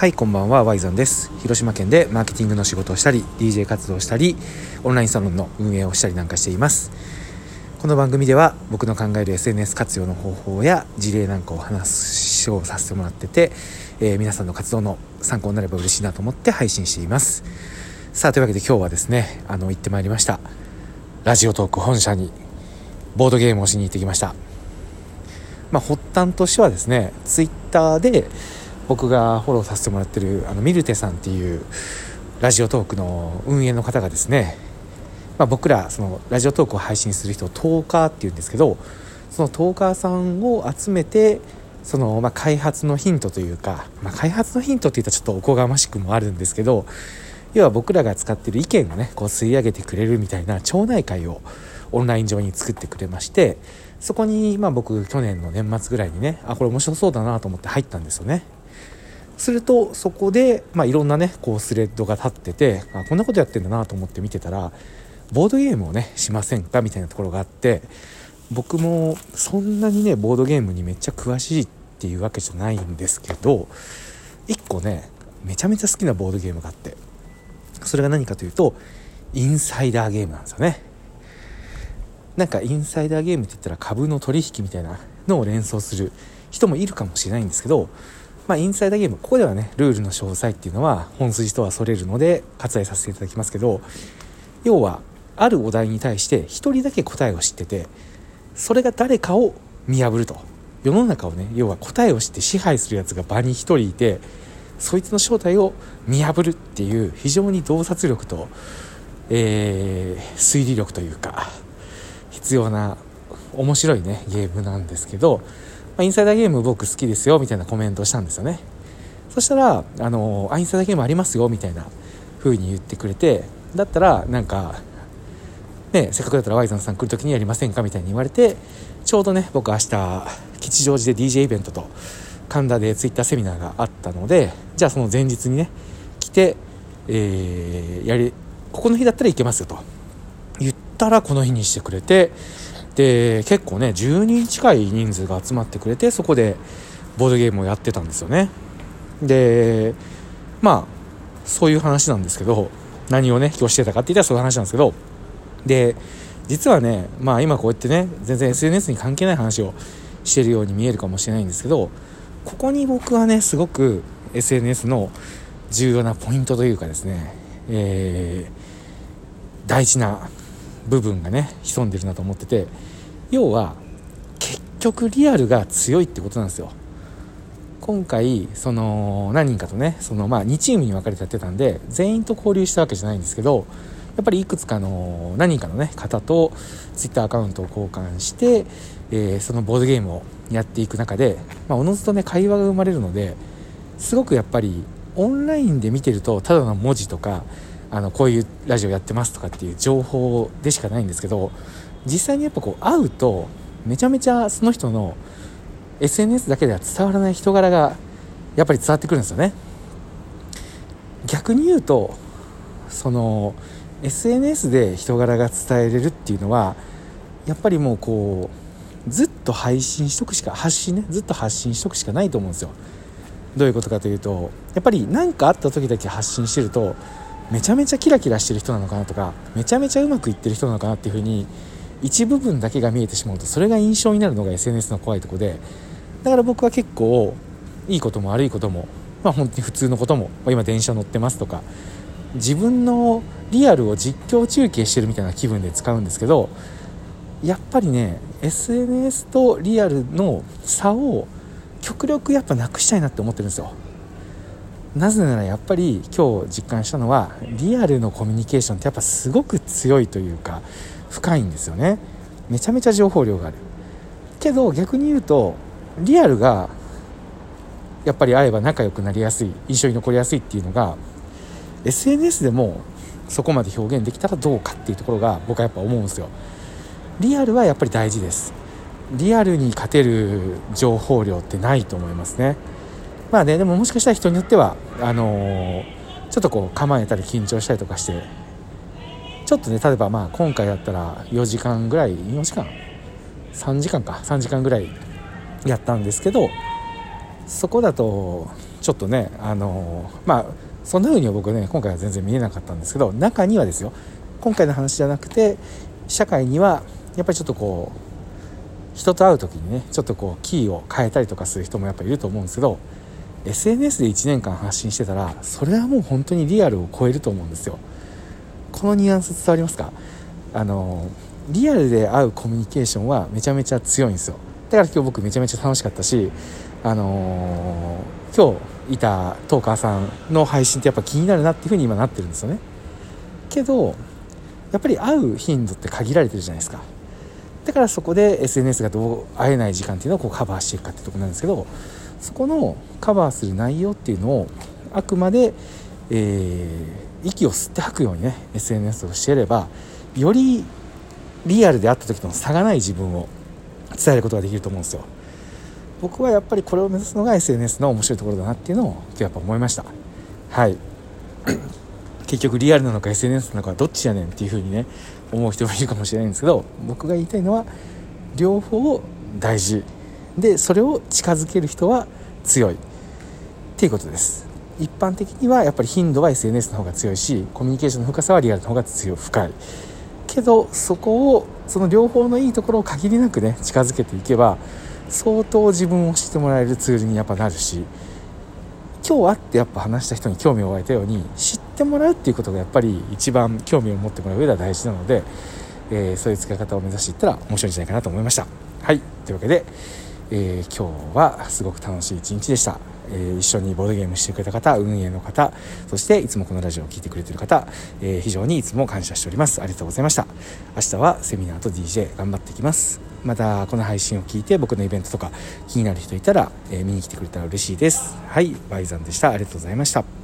はいこんばんはワイゾンです。広島県でマーケティングの仕事をしたり DJ 活動をしたりオンラインサロンの運営をしたりなんかしています。この番組では僕の考える SNS 活用の方法や事例なんかを話をさせてもらってて、えー、皆さんの活動の参考になれば嬉しいなと思って配信しています。さあというわけで今日はですねあの行ってまいりました。ラジオトーク本社にボードゲームをしに行ってきました。まあ、発端としてはですねツイッターで僕がフォローさせてもらってるあのミルテさんっていうラジオトークの運営の方がですね、まあ、僕らそのラジオトークを配信する人をトーカーっていうんですけどそのトーカーさんを集めてその、まあ、開発のヒントというか、まあ、開発のヒントって言ったらちょっとおこがましくもあるんですけど要は僕らが使ってる意見をねこう吸い上げてくれるみたいな町内会をオンライン上に作ってくれましてそこに、まあ、僕去年の年末ぐらいにねあこれ面白そうだなと思って入ったんですよね。するとそこで、まあ、いろんなねこうスレッドが立っててあこんなことやってんだなと思って見てたらボードゲームをねしませんかみたいなところがあって僕もそんなにねボードゲームにめっちゃ詳しいっていうわけじゃないんですけど1個ねめちゃめちゃ好きなボードゲームがあってそれが何かというとインサイダーゲームなんですよね。なんかインサイダーゲームって言ったら株の取引みたいなのを連想する人もいるかもしれないんですけど、まあ、インサイダーゲームここではねルールの詳細っていうのは本筋とはそれるので割愛させていただきますけど要はあるお題に対して1人だけ答えを知っててそれが誰かを見破ると。世の中をね要は答えを知って支配するやつが場に1人いてそいつの正体を見破るっていう非常に洞察力と、えー、推理力というか必要な面白いねゲームなんですけど、あ、インサイダーゲーム僕好きですよみたいなコメントをしたんですよね。そしたらあのあインサイダーゲームありますよみたいな風に言ってくれてだったらなんかねせっかくだったらワイザンさん来る時にやりませんかみたいに言われてちょうどね僕明日吉祥寺で DJ イベントと神田でツイッターセミナーがあったのでじゃあその前日にね来て、えー、やりここの日だったらいけますよと。言ったらこの日にしてくれてで結構ね10人近い人数が集まってくれてそこでボードゲームをやってたんですよね。でまあそういう話なんですけど何をね今日してたかって言ったらそういう話なんですけどで実はねまあ今こうやってね全然 SNS に関係ない話をしてるように見えるかもしれないんですけどここに僕はねすごく SNS の重要なポイントというかですね、えー、大事な部分がね潜んでるなと思ってて要は結局リアルが強いってことなんですよ。今回その何人かとねそのまあ2チームに分かれてやってたんで全員と交流したわけじゃないんですけどやっぱりいくつかの何人かのね方と Twitter アカウントを交換して、えー、そのボードゲームをやっていく中で、まあ、おのずとね会話が生まれるのですごくやっぱりオンラインで見てるとただの文字とかあのこういうラジオやってますとかっていう情報でしかないんですけど実際にやっぱこう会うとめちゃめちゃその人の SNS だけでは伝わらない人柄がやっぱり伝わってくるんですよね。逆に言うとその SNS で人柄が伝えれるっていうのはやっぱりもうこうずっと配信しとくしか発信ねずっと発信しとくしかないと思うんですよ。どういうことかというとやっぱり何かあった時だけ発信してるとめちゃめちゃキラキラしてる人なのかなとかめちゃめちゃうまくいってる人なのかなっていうふうに一部分だけが見えてしまうとそれが印象になるのが SNS の怖いとこでだから僕は結構いいことも悪いこともまあ本当に普通のことも今電車乗ってますとか自分のリアルを実況中継してるみたいな気分で使うんですけどやっぱりね SNS とリアルの差を極力やっぱなくしたいなって思ってるんですよ。なぜならやっぱり今日実感したのはリアルのコミュニケーションってやっぱすごく強いというか深いんですよね。めちゃめちゃ情報量がある。けど逆に言うとリアルがやっぱり会えば仲良くなりやすい印象に残りやすいっていうのが SNS でもそこまで表現できたらどうかっていうところが僕はやっぱ思うんですよ。リアルはやっぱり大事です。リアルに勝てる情報量ってないと思いますね。まあねでももしかしたら人によってはあの、ちょっとこう構えたり緊張したりとかしてちょっとね例えばまあ今回だったら4時間ぐらい4時間？3時間か。3時間ぐらいやったんですけどそこだとちょっとねあのまあそんな風には僕ね今回は全然見えなかったんですけど中にはですよ今回の話じゃなくて社会にはやっぱりちょっとこう人と会う時にねちょっとこうキーを変えたりとかする人もやっぱいると思うんですけど SNS で1年間発信してたらそれはもう本当にリアルを超えると思うんですよ。このニュアンス伝わりますか？あのリアルで会うコミュニケーションはめちゃめちゃ強いんですよ。だから今日僕めちゃめちゃ楽しかったしあのー、今日いたトーカーさんの配信ってやっぱ気になるなっていうふうに今なってるんですよね。けどやっぱり会う頻度って限られてるじゃないですか。だからそこで SNS がどう会えない時間っていうのをこうカバーしていくかってとこなんですけどそこのカバーする内容っていうのをあくまで、えー、息を吸って吐くようにね SNS をしていればよりリアルで会った時との差がない自分を伝えることができると思うんですよ。僕はやっぱりこれを目指すのが SNS の面白いところだなっていうのを今日やっぱ思いました。はい。結局リアルなのか SNS なのかどっちやねんっていう風にね思う人もいるかもしれないんですけど僕が言いたいのは両方大事でそれを近づける人は強い。っていうことです。一般的にはやっぱり頻度は SNS の方が強いしコミュニケーションの深さはリアルの方が強い深い。けどそこをその両方のいいところを限りなくね近づけていけば相当自分を知ってもらえるツールにやっぱなるし今日会ってやっぱ話した人に興味を湧いたように知ってもらうっていうことがやっぱり一番興味を持ってもらう上では大事なので、えー、そういう使い方を目指していったら面白いんじゃないかなと思いました。はい。というわけで、えー、今日はすごく楽しい一日でした。えー、一緒にボードゲームしてくれた方運営の方そしていつもこのラジオを聴いてくれてる方、えー、非常にいつも感謝しております。ありがとうございました。明日はセミナーと DJ 頑張っていきます。またこの配信を聞いて僕のイベントとか気になる人いたら、えー、見に来てくれたら嬉しいです。はいバイザンでした。ありがとうございました。